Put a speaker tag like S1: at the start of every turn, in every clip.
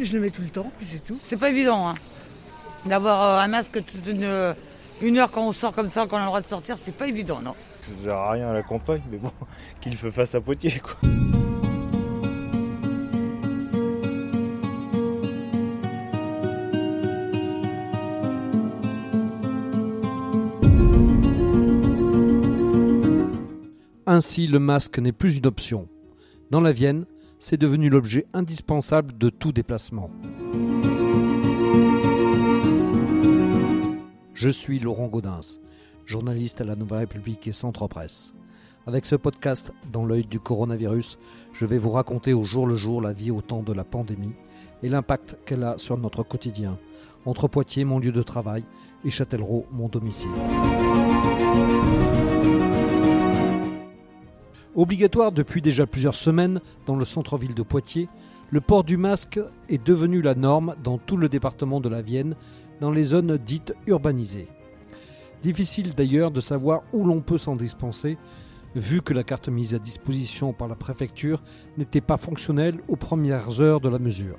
S1: Je le mets tout le temps, puis c'est tout.
S2: C'est pas évident, hein. D'avoir euh, un masque toute une, une heure quand on sort comme ça, quand on a le droit de sortir, c'est pas évident, non.
S3: Ça sert à rien à la campagne, mais bon, qu'il fait face à Poitiers, quoi.
S4: Ainsi, le masque n'est plus une option. Dans la Vienne, c'est devenu l'objet indispensable de tout déplacement. Je suis Laurent Gaudens, journaliste à la Nouvelle République et Centre Presse. Avec ce podcast, dans l'œil du coronavirus, je vais vous raconter au jour le jour la vie au temps de la pandémie et l'impact qu'elle a sur notre quotidien, entre Poitiers, mon lieu de travail, et Châtellerault, mon domicile. Obligatoire depuis déjà plusieurs semaines dans le centre-ville de Poitiers, le port du masque est devenu la norme dans tout le département de la Vienne, dans les zones dites urbanisées. Difficile d'ailleurs de savoir où l'on peut s'en dispenser, vu que la carte mise à disposition par la préfecture n'était pas fonctionnelle aux premières heures de la mesure.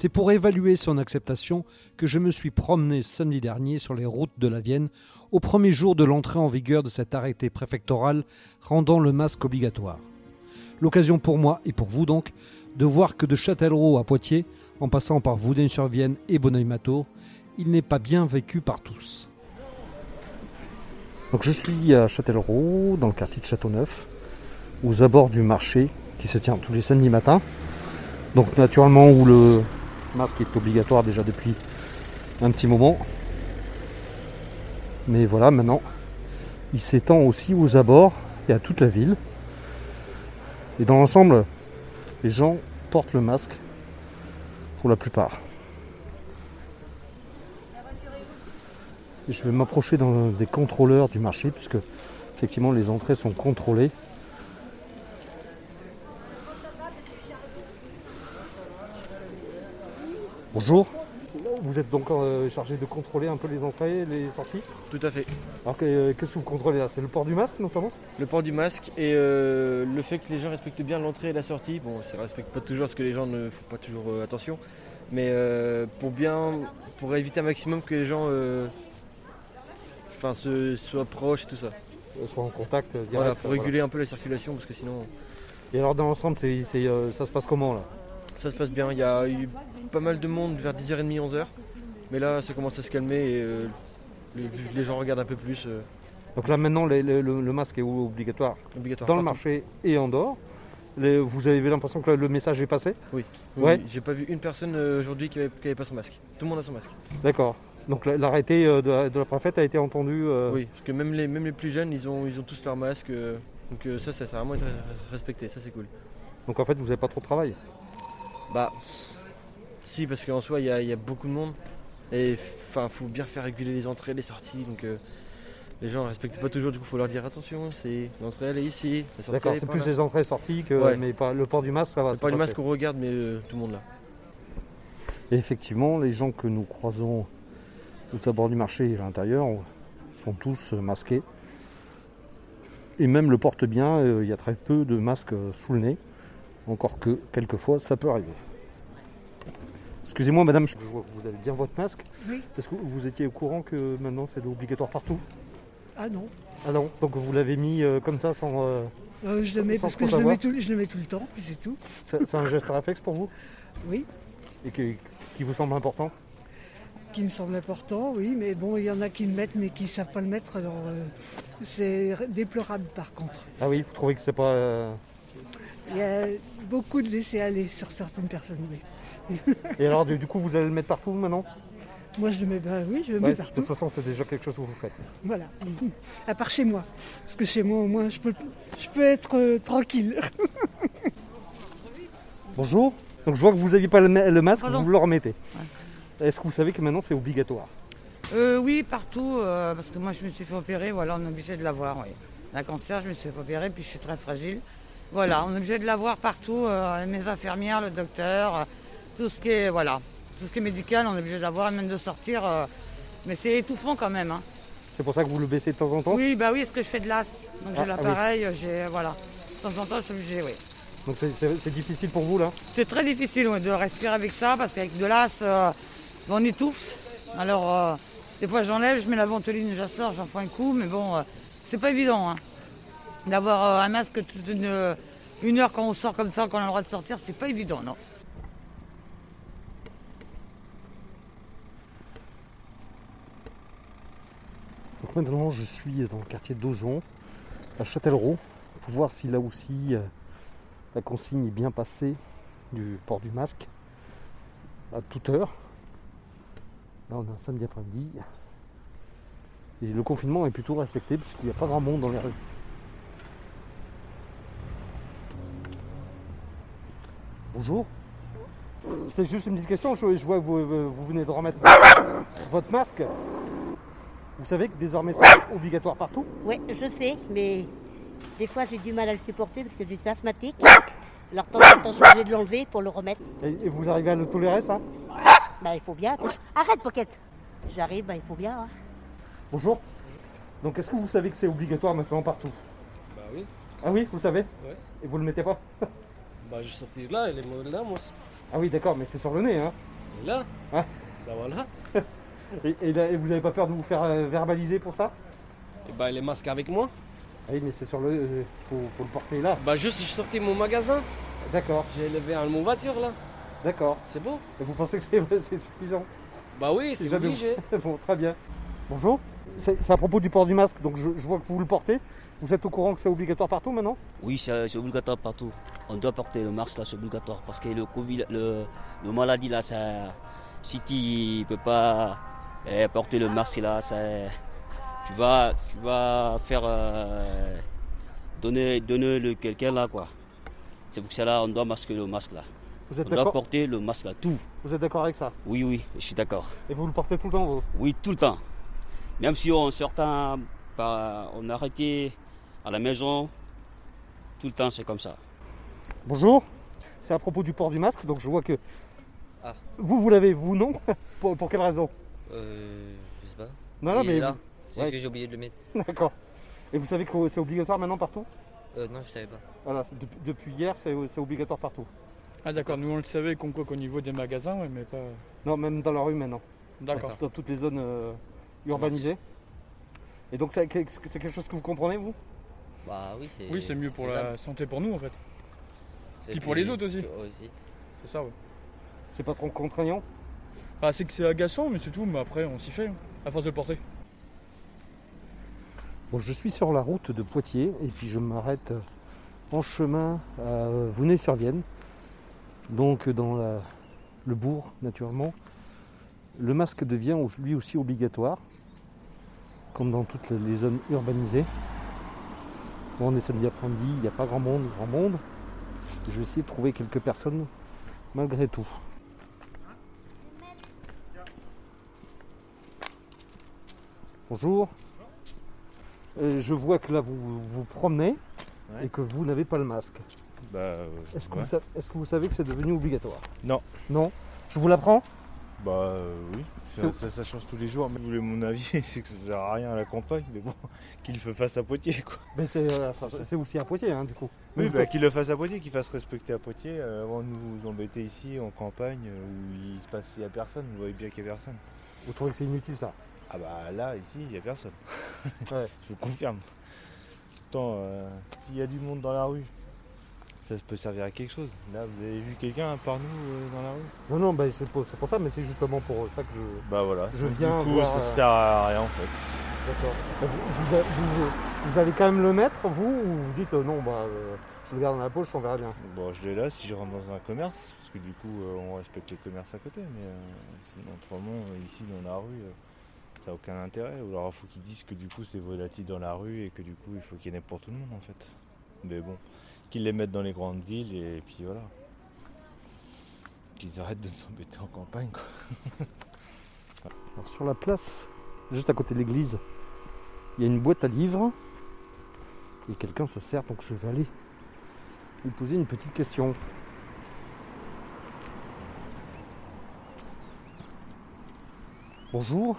S4: C'est pour évaluer son acceptation que je me suis promené samedi dernier sur les routes de la Vienne au premier jour de l'entrée en vigueur de cet arrêté préfectoral rendant le masque obligatoire. L'occasion pour moi et pour vous donc de voir que de Châtellerault à Poitiers, en passant par Voudin-sur-Vienne et Bonneuil-Matour, il n'est pas bien vécu par tous. Donc je suis à Châtellerault, dans le quartier de Châteauneuf, aux abords du marché qui se tient tous les samedis matins. Donc naturellement où le masque est obligatoire déjà depuis un petit moment. Mais voilà, maintenant, il s'étend aussi aux abords et à toute la ville. Et dans l'ensemble, les gens portent le masque pour la plupart. Je vais m'approcher des contrôleurs du marché puisque effectivement les entrées sont contrôlées. Bonjour. Vous êtes donc euh, chargé de contrôler un peu les entrées et les sorties
S5: Tout à fait.
S4: Alors euh, qu'est-ce que vous contrôlez là? C'est le port du masque notamment?
S5: Le port du masque et euh, le fait que les gens respectent bien l'entrée et la sortie. Bon, ça ne respecte pas toujours parce que les gens ne font pas toujours attention. Mais pour bien, pour éviter un maximum que les gens enfin, se, soient proches et tout ça.
S4: Soient en contact direct.
S5: Voilà, pour réguler un peu la circulation parce que sinon.
S4: Et alors dans l'ensemble, ça se passe comment là?
S5: Ça se passe bien. Il y a eu pas mal de monde vers 10h30, 11h. Mais là, ça commence à se calmer et euh, les, gens regardent un peu plus. Euh.
S4: Donc là, maintenant, le, masque est obligatoire,
S5: obligatoire
S4: dans le marché et en dehors. vous avez l'impression que le message est passé?
S5: Oui. ouais. J'ai pas vu une personne euh, aujourd'hui qui n'avait pas son masque. Tout le monde a son masque.
S4: D'accord. Donc l'arrêté de, la préfète a été entendu
S5: Oui, parce que même les, même les plus jeunes, ils ont, ils ont tous leur masque. donc ça, ça, ça a vraiment été respecté. Ça, c'est cool.
S4: Donc en fait, vous n'avez pas trop de travail?
S5: Bah, si, parce qu'en soi, il y, a beaucoup de monde. Et enfin, faut bien faire réguler les entrées, les sorties. Donc euh, les gens ne respectent pas toujours. Du coup, il faut leur dire attention. C'est l'entrée, elle est ici.
S4: D'accord, c'est plus les entrées et sorties que mais pas le port du masque, ça va.
S5: Le port du masque, on regarde, mais euh, tout le monde là.
S4: Et effectivement, les gens que nous croisons aux abords du marché et à l'intérieur sont tous euh, masqués. Et même le porte-bien, il y a très peu de masques sous le nez. Encore que, quelquefois, ça peut arriver. Excusez-moi madame, je vois que vous avez bien votre masque.
S1: Oui.
S4: Est-ce que vous étiez au courant que maintenant c'est obligatoire partout?
S1: Ah non.
S4: Ah non, donc vous l'avez mis euh, comme ça sans... Euh,
S1: euh, je le mets parce que je le mets, tout, le temps, puis c'est tout.
S4: C'est un geste réflexe pour vous?
S1: Oui.
S4: Et qui, vous semble important?
S1: Qui me semble important, oui, mais bon, il y en a qui le mettent mais qui ne savent pas le mettre, alors c'est déplorable par contre.
S4: Ah oui, vous trouvez que c'est pas...
S1: Il y a beaucoup de laisser aller sur certaines personnes, oui.
S4: Et alors, du coup, vous allez le mettre partout maintenant?
S1: Moi, je le mets, bah, oui, je le mets partout.
S4: De toute façon, c'est déjà quelque chose que vous faites.
S1: Voilà. À part chez moi. Parce que chez moi, au moins, je peux, je peux être euh, tranquille.
S4: Bonjour. Donc, je vois que vous n'aviez pas le, masque, vous le remettez. Est-ce que vous savez que maintenant, c'est obligatoire?
S2: Euh, Oui, partout. Euh, parce que moi, je me suis fait opérer. Voilà, on est obligé de l'avoir. Oui. Un cancer, je me suis fait opérer, puis je suis très fragile. Voilà, on est obligé de l'avoir partout. mes infirmières, le docteur tout ce qui est, voilà, tout ce qui est médical, on est obligé d'avoir, même de sortir. Euh, mais c'est étouffant quand même. Hein.
S4: C'est pour ça que vous le baissez de temps en temps?
S2: Oui, bah oui, parce que je fais de l'as. Donc j'ai ah, ah l'appareil, j'ai, voilà. De temps en temps, je suis obligé, oui.
S4: Donc c'est- c'est c'est difficile pour vous là?
S2: C'est très difficile ouais, de respirer avec ça parce qu'avec de l'as, euh, on étouffe. Alors, euh, des fois j'enlève, je mets la ventoline, j'assors, j'en fais un coup, mais bon, euh, c'est pas évident. hein. D'avoir euh, un masque toute une, une heure quand on sort comme ça, quand on a le droit de sortir, c'est pas évident, non.
S4: Donc maintenant je suis dans le quartier d'Ozon, à Châtellerault, pour voir si là aussi euh, la consigne est bien passée du port du masque à toute heure. Là on est un samedi après-midi. Et le confinement est plutôt respecté puisqu'il n'y a pas grand monde dans les rues. Bonjour. C'est juste une petite question, je, je vois que vous, vous venez de remettre votre masque. Vous savez que désormais c'est obligatoire partout
S6: Oui, je sais, mais des fois j'ai du mal à le supporter parce que je suis asthmatique. Alors de temps en temps, je suis obligée de l'enlever pour le remettre.
S4: et, et vous arrivez à le tolérer ça
S6: Bah, il faut bien. Arrête, Pocket J'arrive, bah, il faut bien. hein.
S4: Bonjour. Donc est-ce que vous savez que c'est obligatoire maintenant partout
S7: Bah oui,
S4: Ah oui, vous savez
S7: Ouais.
S4: Et vous le mettez pas
S7: bah je sorti là, il est là, moi.
S4: Ah oui d'accord, mais c'est sur le nez hein
S7: là.
S4: Ouais.
S7: Bah voilà.
S4: et, et là- et vous n'avez pas peur de vous faire euh, verbaliser pour ça?
S7: Et bah il est masque avec moi.
S4: Ah oui mais c'est sur le... euh, faut, faut le porter là.
S7: Bah juste, je sorti mon magasin.
S4: D'accord,
S7: J'ai levé un mon voiture là.
S4: d'accord.
S7: C'est beau
S4: Et vous pensez que c'est suffisant?
S7: Bah oui, c'est obligé.
S4: Bon, très bien. Bonjour. C'est c'est à propos du port du masque, donc je, je vois que vous le portez. Vous êtes au courant que c'est obligatoire partout maintenant
S8: Oui, c'est c'est obligatoire partout. On doit porter le masque là, c'est obligatoire parce que le Covid, le, le maladie là, ça, si tu peux pas eh, porter le masque là, ça, tu vas, tu vas faire euh, donner, donner le quelqu'un là quoi. C'est pour cela on doit masquer le masque là.
S4: Vous
S8: On
S4: êtes
S8: doit
S4: d'accord
S8: porter le masque là, tout.
S4: Vous êtes d'accord avec ça
S8: Oui, oui, je suis d'accord.
S4: Et vous le portez tout le temps vous
S8: Oui, tout le temps. Même si on certains, bah, on a arrêté à la maison, tout le temps c'est comme ça.
S4: Bonjour, c'est à propos du port du masque, donc je vois que
S9: Ah.
S4: vous, vous l'avez, vous non? Pour, pour quelle raison?
S9: Euh, je sais pas.
S4: Non, non,
S9: Il
S4: mais
S9: est là. C'est
S4: Ouais.
S9: que j'ai oublié de le mettre.
S4: d'accord. Et vous savez que c'est obligatoire maintenant partout?
S9: Euh, non, je savais pas.
S4: Voilà, depuis, depuis hier, c'est c'est obligatoire partout.
S10: Ah d'accord, nous on le savait qu'on quoi qu'au niveau des magasins, ouais, mais pas.
S4: Non, même dans la rue maintenant,
S10: D'accord.
S4: dans toutes les zones euh, urbanisées. Et donc c'est quelque chose que vous comprenez vous?
S9: Bah oui, c'est.
S10: Oui, c'est mieux pour
S9: faisable.
S10: la santé pour nous en fait.
S9: C'est
S10: puis pour les autres aussi.
S9: aussi.
S10: C'est ça, ouais.
S4: C'est pas trop contraignant?
S10: Bah, c'est que c'est agaçant, mais c'est tout, mais après on s'y fait, hein, à force de le porter.
S4: Bon, je suis sur la route de Poitiers et puis je m'arrête en chemin à Vouneuil-sur-Vienne, donc dans la- le bourg naturellement. Le masque devient lui aussi obligatoire, comme dans toutes les zones urbanisées. Bon, on est samedi après-midi, il n'y a pas grand monde, grand monde. Je vais essayer de trouver quelques personnes malgré tout. Bonjour. Euh, je vois que là vous vous, promenez
S3: Ouais.
S4: et que vous n'avez pas le masque.
S3: Bah, euh,
S4: Est-ce que,
S3: ouais.
S4: vous sa- est-ce que vous savez que c'est devenu obligatoire?
S3: Non.
S4: Non? Je vous l'apprends?
S3: Bah euh, oui, ça,
S4: C'est-
S3: ça, ça change tous les jours. Mais vous voulez mon avis, c'est que ça sert à rien à la campagne, mais bon, qu'il le fasse à Poitiers quoi.
S4: Mais c'est, euh, c'est aussi à Poitiers hein, du coup.
S3: Oui, bah, qu'il le fasse à Poitiers, qu'il fasse respecter à Poitiers, euh, avant de nous embêter ici en campagne où il se passe, il n'y a personne, vous voyez bien qu'il n'y a personne.
S4: Vous trouvez que c'est inutile ça
S3: Ah bah là, ici, il n'y a personne.
S4: Ouais.
S3: Je vous confirme. Pourtant, euh, s'il y a du monde dans la rue, ça peut servir à quelque chose. Là, vous avez vu quelqu'un par nous euh, dans la rue?
S4: Non, non, bah, c'est, pour, ça, mais c'est justement pour ça que je.
S3: Bah voilà.
S4: Je
S3: Donc,
S4: viens
S3: du coup,
S4: voir,
S3: ça
S4: euh,
S3: sert à rien en fait.
S4: D'accord. Bah, Vous, vous, a- vous- vous allez quand même le mettre, vous, ou vous dites euh, non, bah, euh, je le garde dans la poche, on verra bien.
S3: Bon, je l'ai là si je rentre dans un commerce, parce que du coup, on respecte les commerces à côté, mais sinon, autrement, ici dans la rue, ça n'a aucun intérêt. Ou alors, il faut qu'ils disent que du coup, c'est volatile dans la rue et que du coup, il faut qu'il y en ait pour tout le monde en fait. Mais bon, qu'ils les mettent dans les grandes villes et puis voilà. Qu'ils arrêtent de s'embêter en campagne quoi.
S4: Alors, sur la place, juste à côté de l'église, il y a une boîte à livres. Et quelqu'un se sert, donc je vais aller lui poser une petite question. Bonjour.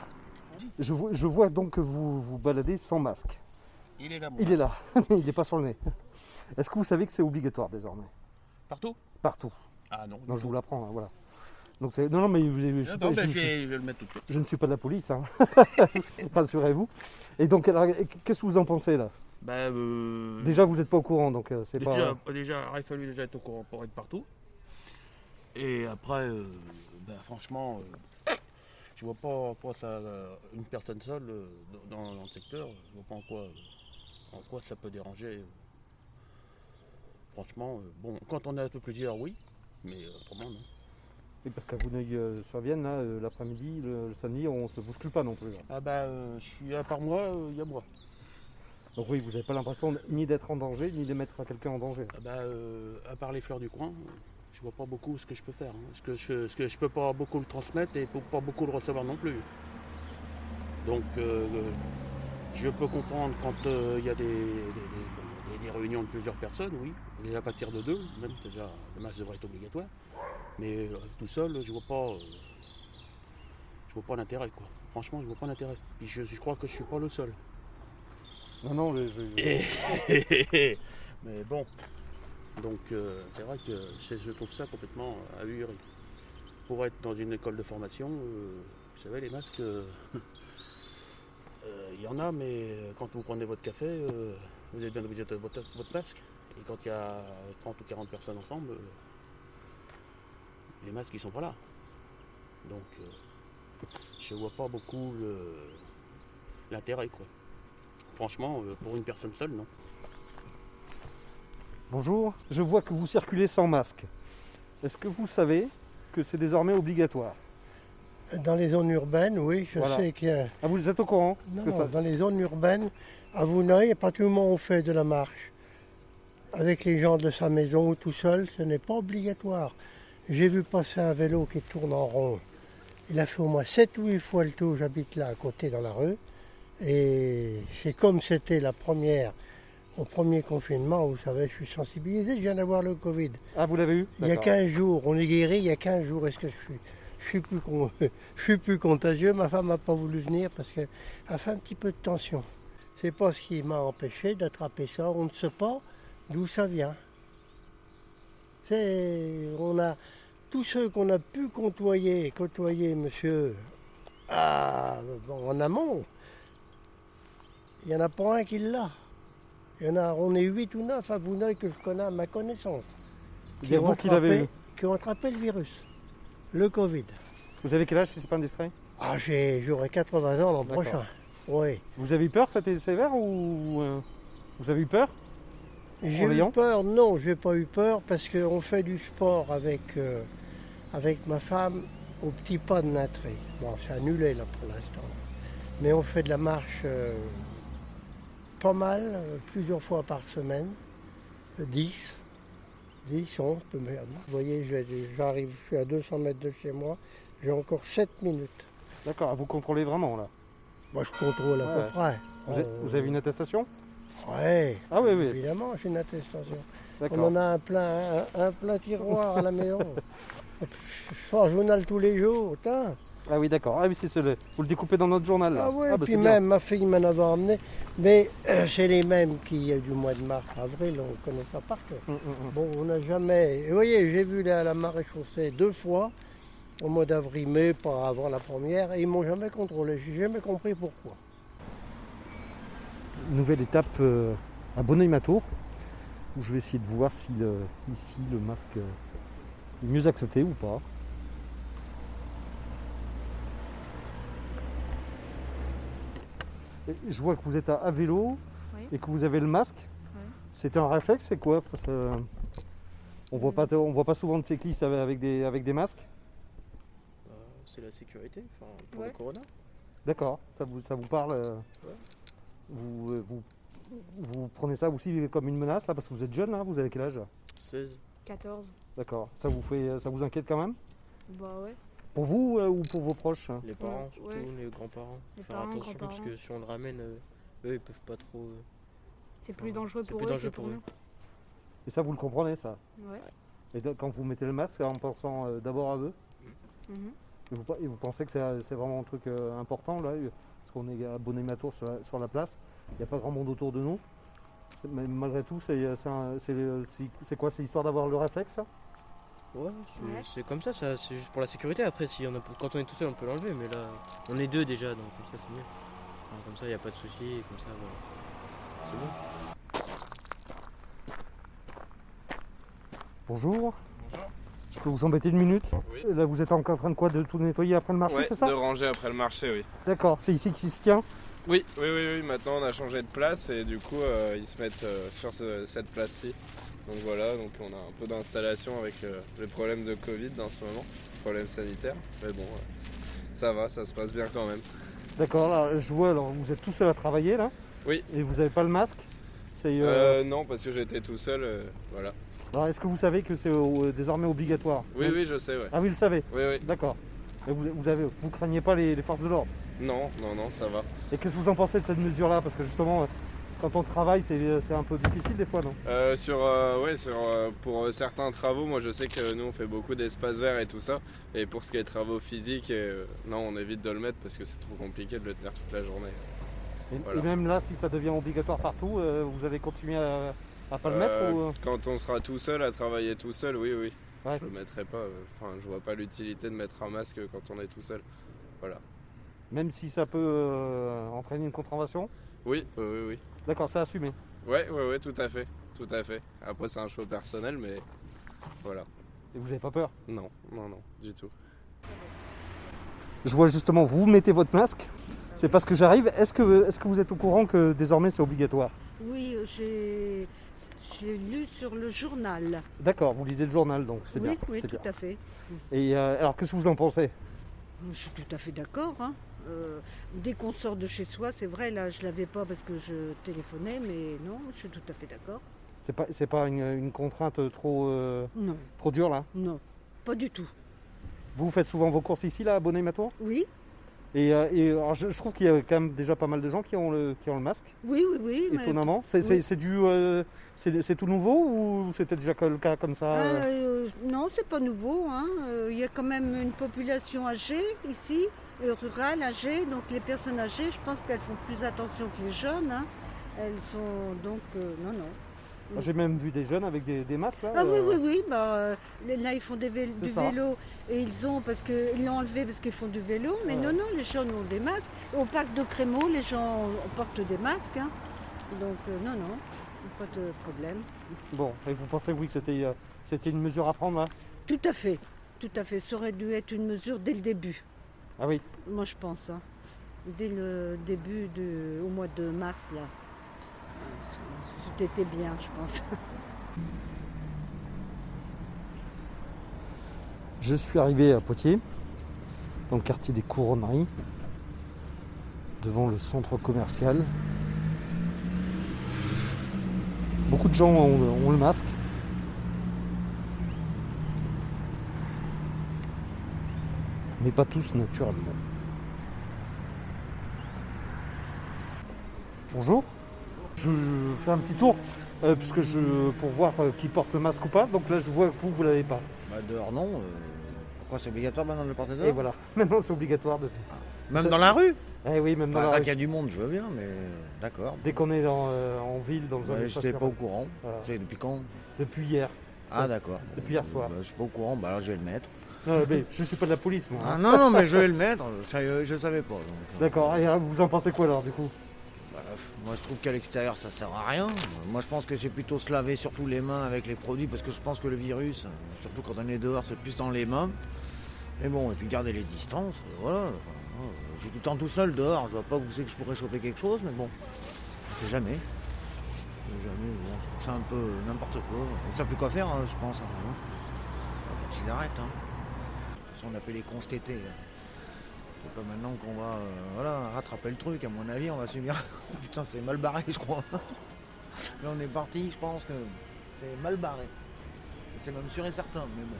S4: Je vois, je vois donc que vous vous baladez sans masque.
S9: Il est là,
S4: Il est là, mais il n'est pas sur le nez. Est-ce que vous savez que c'est obligatoire désormais?
S11: Partout?
S4: Partout.
S11: Ah non.
S4: Non, je vous l'apprends, hein, voilà. Donc c'est- non, non, mais je, je- je-
S11: bon, ben,
S4: je-
S11: je, vais, je vais le mettre tout de suite.
S4: je ne suis pas de la police, hein. rassurez-vous. Et donc, alors, qu'est-ce que vous en pensez là?
S11: Ben, euh,
S4: Déjà, vous n'êtes pas au courant, donc euh, c'est
S11: déjà,
S4: pas.
S11: déjà, il fallu déjà être au courant pour être partout. Et après, euh, ben, franchement, je vois pas pourquoi ça, une personne seule dans, dans le secteur, je vois pas en quoi, en quoi ça peut déranger. Franchement, euh, bon, quand on a peu plusieurs, oui, mais euh, autrement, non.
S4: Oui, parce qu'à Vouneuil-sur-Vienne, là, euh, l'après-midi, le, le samedi, on se bouscule pas non plus. hein.
S11: Ah bah, je suis à part moi, il y a moi.
S4: Donc oui, vous n'avez pas l'impression ni d'être en danger, ni de mettre quelqu'un en danger.
S11: Ah bah, à part les fleurs du coin, je vois pas beaucoup ce que je peux faire. hein. Ce, que je, ce que je peux pas beaucoup le transmettre et pas beaucoup le recevoir non plus. Donc, je peux comprendre quand il y a des, des- des- des- réunions de plusieurs personnes, oui. Et à partir de deux, même déjà, le match devrait être obligatoire. Mais euh, tout seul, je vois pas. euh, je vois pas l'intérêt, quoi. Franchement, je vois pas l'intérêt. Puis je, je crois que je suis pas le seul.
S4: Non, non, je-
S11: Mais bon, donc euh, c'est vrai que je, je trouve ça complètement ahuri. Pour être dans une école de formation, vous savez, les masques, il y en a, mais quand vous prenez votre café, vous êtes bien obligé de votre, votre masque. Et quand il y a 30 ou 40 personnes ensemble, les masques, ils sont pas là. Donc, euh, je vois pas beaucoup l'intérêt, quoi. Franchement, euh, pour une personne seule, non.
S4: Bonjour, je vois que vous circulez sans masque. Est-ce que vous savez que c'est désormais obligatoire?
S12: Dans les zones urbaines, oui, je
S4: Voilà.
S12: sais qu'il y a.
S4: Ah, vous êtes au courant?
S12: Non,
S4: Parce que
S12: non,
S4: ça-
S12: dans les zones urbaines, à Vouneuil, à partir du moment où on fait de la marche avec les gens de sa maison ou tout seul, ce n'est pas obligatoire. J'ai vu passer un vélo qui tourne en rond. Il a fait au moins 7 ou 8 fois le tour, j'habite là à côté dans la rue. Et c'est comme c'était la première, au premier confinement, vous savez, je suis sensibilisé, je viens d'avoir le Covid.
S4: Ah, vous l'avez eu?
S12: Il y a
S4: D'accord.
S12: 15 jours, on est guéri, il y a 15 jours, est-ce que je suis, je suis, plus, con- je suis plus contagieux? Ma femme n'a pas voulu venir parce qu'elle a fait un petit peu de tension. C'est pas ce qui m'a empêché d'attraper ça, on ne sait pas d'où ça vient. C'est, on a tous ceux qu'on a pu côtoyer, côtoyer, monsieur, ah, en amont, il n'y en a pas un qui l'a. Il y en a, on est 8 ou 9 à Vouneuil que je connais à ma connaissance. Ont
S4: qui l'avez
S12: attrapé-. Qui ont attrapé le virus, le Covid.
S4: Vous avez quel âge si c'est pas indiscret?
S12: Ah, j'ai, j'aurai 80 ans l'an prochain. Oui.
S4: Vous avez eu peur, c'était sévère ou euh, vous avez eu peur?
S12: J'ai eu peur, non, j'ai pas eu peur parce qu'on fait du sport avec, euh, avec ma femme au petit pas de Natré. Bon, c'est annulé là pour l'instant. Mais on fait de la marche euh, pas mal, plusieurs fois par semaine. Euh, 10, 10, 11, peu merde. Vous voyez, j'arrive, je suis à 200 mètres de chez moi, j'ai encore 7 minutes.
S4: D'accord, vous contrôlez vraiment là?
S12: Moi, je contrôle à
S4: Ouais.
S12: peu près.
S4: Vous, avez, vous avez une attestation
S12: Ouais.
S4: Ah oui, oui.
S12: Évidemment, j'ai une attestation. On en a un plein, un, un plein tiroir à la maison. Je sors journal tous les jours.
S4: Ah oui, d'accord. Ah oui, c'est. Vous le découpez dans notre journal là.
S12: Ah ouais,
S4: bah,
S12: puis
S4: bien.
S12: même ma fille m'en avait emmené. Mais euh, c'est les mêmes qui, euh, du mois de mars, avril, on ne connaît pas par cœur.
S4: Hum, hum, hum.
S12: Bon, on n'a jamais. Vous voyez, j'ai vu la, la marée chaussée deux fois, au mois d'avril, mai, pas avant la première, et ils m'ont jamais contrôlé. J'ai jamais compris pourquoi.
S4: Nouvelle étape euh, à Bonneuil-Matour, où je vais essayer de voir si le- ici le masque euh, est mieux accepté ou pas. Et je vois que vous êtes à, à vélo
S13: Oui.
S4: et que vous avez le masque. C'était un réflexe, c'est quoi? Parce euh, On voit pas, on voit pas souvent de cyclistes avec des, avec des masques.
S14: C'est la sécurité, enfin, pour
S13: Ouais.
S14: le corona.
S4: D'accord, ça vous, ça vous parle euh,
S14: Ouais.
S4: vous, euh, vous, vous prenez ça aussi comme une menace là parce que vous êtes jeune, hein, vous avez quel âge?
S14: 16.
S13: 14.
S4: D'accord, ça vous fait, ça vous inquiète quand même?
S13: Bah ouais.
S4: Pour vous euh, ou pour vos proches hein?
S14: Les parents,
S13: Ouais,
S14: surtout,
S13: ouais.
S14: les grands-parents.
S13: Les
S14: Faire
S13: parents,
S14: attention parce que si on le ramène, euh, eux ils peuvent pas trop. euh,
S13: C'est plus dangereux
S14: c'est
S13: pour
S14: plus
S13: eux
S14: dangereux
S13: pour
S14: pour eux.
S13: nous.
S4: Et ça vous le comprenez ça?
S13: Ouais.
S4: Et quand vous mettez le masque, en pensant euh, d'abord à eux?
S13: Mhm.
S4: Et vous, et vous pensez que c'est vraiment un truc euh, important là euh, Parce qu'on est à Bonneuil-Matour sur, la- sur la place, il n'y a pas grand monde autour de nous. Mais malgré tout, c'est c'est quoi C'est histoire d'avoir le réflexe ça?
S14: Ouais, c'est comme ça, ça c'est juste pour la sécurité. Après, si on a, quand on est tout seul, on peut l'enlever, mais là, on est deux déjà, donc comme ça, c'est mieux. Enfin, comme ça, il n'y a pas de souci, comme ça, voilà. C'est bon.
S4: Bonjour. Je peux vous embêter une minute
S15: Oui.
S4: Là, vous êtes encore en train de quoi De tout nettoyer après le marché,
S15: Ouais,
S4: c'est ça
S15: de ranger après le marché, oui.
S4: D'accord, c'est ici qu'il se tient
S15: Oui, oui, oui, oui, maintenant on a changé de place et du coup euh, ils se mettent euh, sur ce- cette place-ci. Donc voilà, donc on a un peu d'installation avec euh, les problèmes de Covid dans ce moment, problèmes sanitaires. Mais bon, ça va, ça se passe bien quand même.
S4: D'accord, là, je vois, alors vous êtes tout seul à travailler là
S15: Oui.
S4: Et vous n'avez pas le masque euh,
S15: Euh, non, parce que j'étais tout seul, euh, voilà.
S4: Alors, est-ce que vous savez que c'est euh, désormais obligatoire
S15: Oui, oui, je sais, ouais.
S4: Ah, vous le savez
S15: Oui, oui.
S4: D'accord. Et vous, vous, avez, vous craignez pas les, les forces de l'ordre
S15: Non, non, non, ça va.
S4: Et qu'est-ce que vous en pensez de cette mesure-là? Parce que justement, euh, quand on travaille, c'est c'est un peu difficile des fois, non?
S15: Euh, sur, euh, ouais, sur, euh, pour euh, certains travaux, moi je sais que nous on fait beaucoup d'espaces verts et tout ça. Et pour ce qui est travaux physiques, euh, non, on évite de le mettre parce que c'est trop compliqué de le tenir toute la journée.
S4: et,
S15: Voilà.
S4: et même là, si ça devient obligatoire partout, euh, vous allez continuer à, à pas le mettre
S15: Euh,
S4: ou, euh
S15: Quand on sera tout seul à travailler tout seul, oui, oui.
S4: Ouais.
S15: Je le mettrai pas. euh, Enfin, je vois pas l'utilité de mettre un masque quand on est tout seul. Voilà.
S4: Même si ça peut euh, entraîner une contravention
S15: Oui, oui, oui. oui.
S4: D'accord, c'est assumé.
S15: Ouais, ouais, ouais, tout à fait. Tout à fait. Après, c'est un choix personnel, mais voilà.
S4: Et vous n'avez pas peur?
S15: Non, non, non, du tout.
S4: Je vois justement, vous mettez votre masque. C'est parce que j'arrive. Est-ce que, est que vous êtes au courant que désormais c'est obligatoire?
S16: Oui, j'ai j'ai lu sur le journal.
S4: D'accord, vous lisez le journal donc c'est
S16: oui,
S4: bien.
S16: oui, tout
S4: bien.
S16: à fait.
S4: Et euh, alors qu'est-ce que vous en pensez?
S16: Je suis tout à fait d'accord. hein. Euh, dès qu'on sort de chez soi, c'est vrai, là, je l'avais pas parce que je téléphonais, mais non, je suis tout à fait d'accord.
S4: C'est pas, c'est pas une, une contrainte trop, euh,
S16: Non.
S4: trop dure là?
S16: Non, pas du tout.
S4: Vous faites souvent vos courses ici là à Bonnet-Matour
S16: Oui,
S4: Et, euh, et alors, je, je trouve qu'il y a quand même déjà pas mal de gens qui ont le, qui ont le masque.
S16: oui, oui, oui. mais-
S4: Étonnamment. C'est-
S16: oui.
S4: dû, euh, c'est, c'est tout nouveau ou c'était déjà le cas comme ça euh?
S16: Euh, non, c'est pas nouveau. hein. Il y a quand même une population âgée ici, rurale, âgée. Donc les personnes âgées, je pense qu'elles font plus attention que les jeunes. hein. Elles sont donc... non, non.
S4: J'ai même vu des jeunes avec des, des masques là.
S16: Ah oui,
S4: euh,
S16: oui, oui. Bah, euh, là, ils font des du
S4: ça.
S16: vélo et ils ont, parce qu'ils l'ont enlevé parce qu'ils font du vélo. Mais non, non, les jeunes ont des masques. Au parc de Crémaux, les gens portent des masques. hein. Donc, euh, non, non, pas de problème.
S4: Bon, et vous pensez oui que c'était, euh, c'était une mesure à prendre là?
S16: Tout à fait, tout à fait. Ça aurait dû être une mesure dès le début.
S4: Ah oui.
S16: Moi, je pense. hein. Dès le début, de, au mois de mars, là. Euh, C'était bien, je pense.
S4: Je suis arrivé à Poitiers, dans le quartier des Couronneries, devant le centre commercial. Beaucoup de gens ont le masque. Mais pas tous naturellement. Bonjour. Je fais un petit tour euh, puisque je, pour voir euh, qui porte le masque ou pas. Donc là je vois que vous, vous l'avez pas.
S17: Bah, dehors, non. euh, pourquoi c'est obligatoire maintenant de le porter dehors?
S4: Et voilà. Maintenant c'est obligatoire de.
S17: Même
S4: Ça-
S17: dans la rue?
S4: Eh oui, même dans la rue.
S17: il y a du monde, je veux bien, mais d'accord.
S4: Dès qu'on est dans, en ville, dans un
S17: Ouais,
S4: espace
S17: J'étais pas au courant.
S4: Voilà.
S17: C'est depuis quand?
S4: Depuis hier.
S17: Ah d'accord.
S4: Depuis hier soir.
S17: Bah, je suis pas au courant, bah alors je vais le mettre.
S4: Non, mais je suis pas de la police, moi.
S17: Ah non, non, mais je vais le mettre, je savais pas.
S4: D'accord. Et vous en pensez quoi alors, du coup?
S17: Moi je trouve qu'à l'extérieur ça sert à rien. Moi je pense que c'est plutôt se laver surtout les mains avec les produits parce que je pense que le virus, surtout quand on est dehors, c'est plus dans les mains. Et bon, et puis garder les distances, euh, voilà. Enfin, suis tout le temps tout seul dehors, je vois pas où c'est que je pourrais choper quelque chose, mais bon, on sait jamais. On sait jamais, bon, c'est un peu n'importe quoi. Ils savent plus quoi faire, hein, je pense. hein. Faut qu'ils arrêtent. Hein. De toute façon, on a fait les cons cet été. hein. C'est pas maintenant qu'on va euh, voilà, rattraper le truc, à mon avis, on va subir. Putain, c'est mal barré, je crois. Là, on est parti, je pense que c'est mal barré. C'est même sûr et certain, mais bon.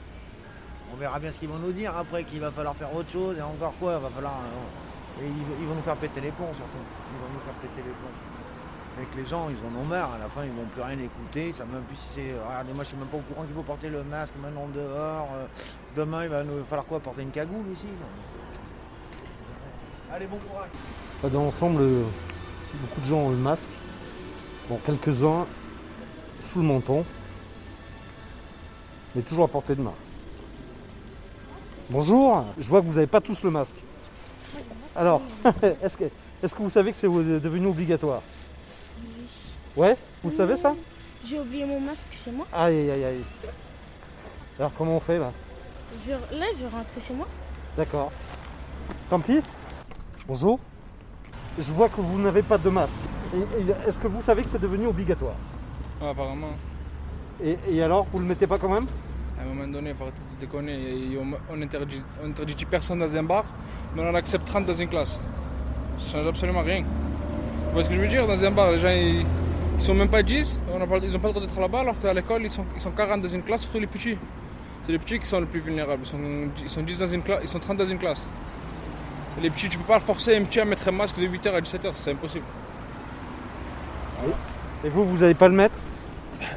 S17: On verra bien ce qu'ils vont nous dire après, qu'il va falloir faire autre chose et encore quoi, va falloir. euh, et ils, vont- nous faire péter les plombs surtout. Ils vont nous faire péter les plombs. C'est que les gens, ils en ont marre, à la fin, ils vont plus rien écouter. Savent même plus c'est. Regardez, moi, je suis même pas au courant qu'il faut porter le masque maintenant dehors. euh, demain, il va nous falloir quoi Porter une cagoule c'est- Allez, bon courage
S4: Dans l'ensemble, euh, beaucoup de gens ont le masque.
S14: Bon, quelques-uns sous le menton, mais toujours à portée de main. Bonjour, je vois que vous n'avez pas tous le masque. Alors, est-ce que, est que vous savez que c'est devenu obligatoire? Ouais Vous le savez ça?
S13: J'ai oublié mon masque chez moi.
S14: Aïe aïe aïe. Alors comment on fait là?
S13: Je- là, je vais rentrer chez moi.
S14: D'accord. Tant pis? Bonjour. Je vois que vous n'avez pas de masque. Est-ce que vous savez que c'est devenu obligatoire
S10: Ouais, apparemment.
S14: et, et alors, vous le mettez pas quand même
S10: À un moment donné, il faut arrêter de déconner. Et on, on interdit, on interdit 10 personnes dans un bar, mais on en accepte 30 dans une classe. Ça change absolument rien. Vous voyez ce que je veux dire? Dans un bar, les gens ils, ils sont même pas 10, on a pas- ils n'ont pas le droit d'être là-bas, alors qu'à l'école, ils sont, ils sont 40 dans une classe, surtout les petits. C'est les petits qui sont les plus vulnérables. Ils sont, ils sont 10 dans une classe, ils sont 30 dans une classe. Les petits, tu peux pas forcer un petit à mettre un masque de 8h à 17h, c'est impossible.
S14: Et vous, vous n'allez pas le mettre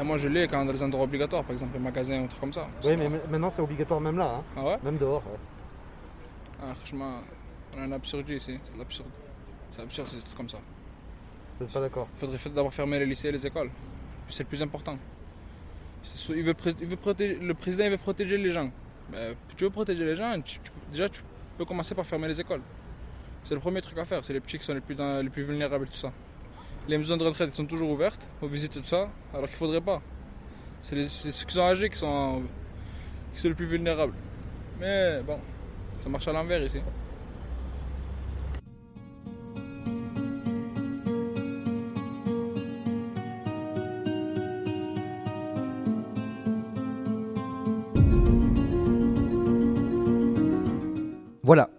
S10: Et moi je l'ai quand dans les endroits obligatoires, par exemple un magasin ou un truc comme ça.
S14: Oui, mais ma- maintenant c'est obligatoire même là. hein.
S10: Ah ouais
S14: Même dehors. ouais.
S10: Ah, franchement, on a un absurde ici, c'est de l'absurde. C'est absurde ces trucs comme ça.
S14: Vous pas d'accord
S10: Il faudrait d'abord fermer les lycées et les écoles. C'est le plus important. Il veut, il veut protéger, le président il veut protéger les gens. Ben, tu veux protéger les gens, tu- tu- déjà tu peux commencer par fermer les écoles. C'est le premier truc à faire, c'est les petits qui sont les plus, les plus vulnérables et tout ça. Les maisons de retraite sont toujours ouvertes, on visite tout ça, alors qu'il faudrait pas. C'est ceux qui sont âgés qui sont, qui sont les plus vulnérables. Mais bon, ça marche à l'envers ici.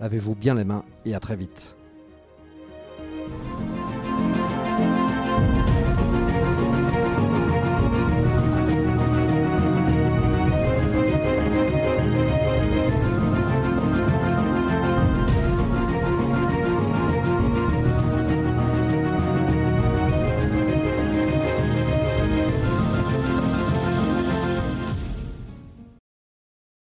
S4: lavez-vous bien les mains et à très vite.